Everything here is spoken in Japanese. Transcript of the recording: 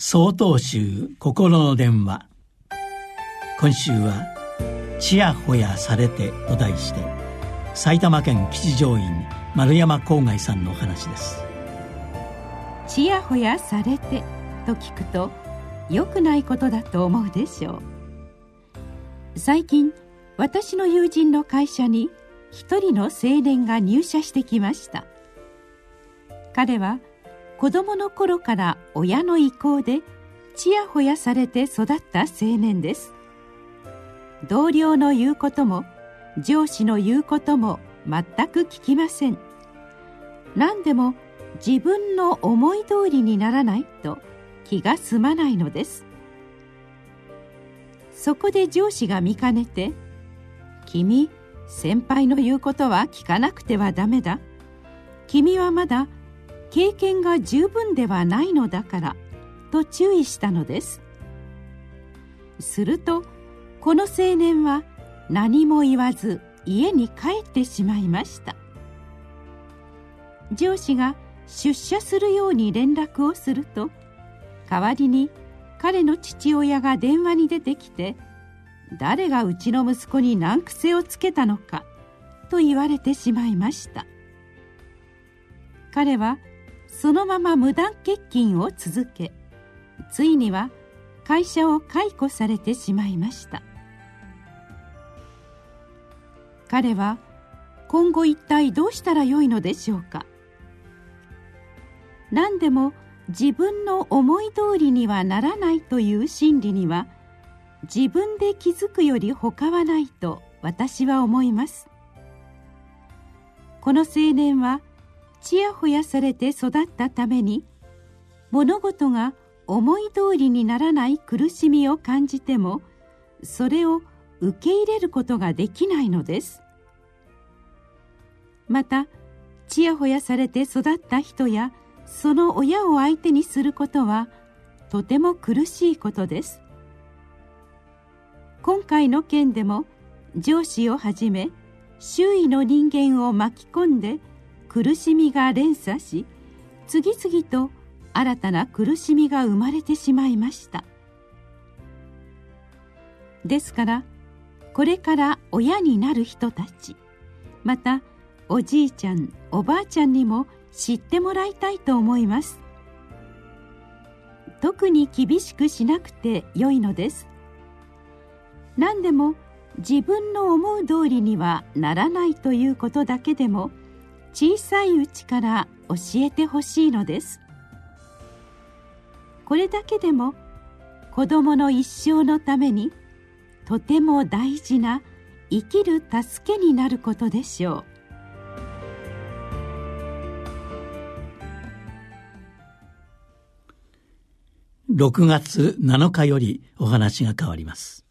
総統集心の電話。今週は「ちやほやされて」と題して埼玉県吉祥院丸山郊外さんのお話です。ちやほやされてと聞くと良くないことだと思うでしょう。最近私の友人の会社に一人の青年が入社してきました。彼は子供の頃から親の意向でちやほやされて育った青年です。同僚の言うことも上司の言うことも全く聞きません。何でも自分の思い通りにならないと気が済まないのです。そこで上司が見かねて「君先輩の言うことは聞かなくてはダメだ。君はまだ経験が十分ではないのだから」と注意したのです。するとこの青年は何も言わず家に帰ってしまいました。上司が出社するように連絡をすると代わりに彼の父親が電話に出てきて誰がうちの息子に難癖をつけたのかと言われてしまいました。彼はそのまま無断欠勤を続けついには会社を解雇されてしまいました。彼は今後一体どうしたらよいのでしょうか。何でも自分の思い通りにはならないという心理には自分で気づくより他はないと私は思います。この青年はちやほやされて育ったために物事が思い通りにならない苦しみを感じてもそれを受け入れることができないのです。またちやほやされて育った人やその親を相手にすることはとても苦しいことです。今回の件でも上司をはじめ周囲の人間を巻き込んで苦しみが連鎖し次々と新たな苦しみが生まれてしまいました。ですからこれから親になる人たちまたおじいちゃんおばあちゃんにも知ってもらいたいと思います。特に厳しくしなくてよいのです。何でも自分の思う通りにはならないということだけでも小さいうちから教えてほしいのです。これだけでも子どもの一生のためにとても大事な生きる助けになることでしょう。6月7日よりお話が変わります。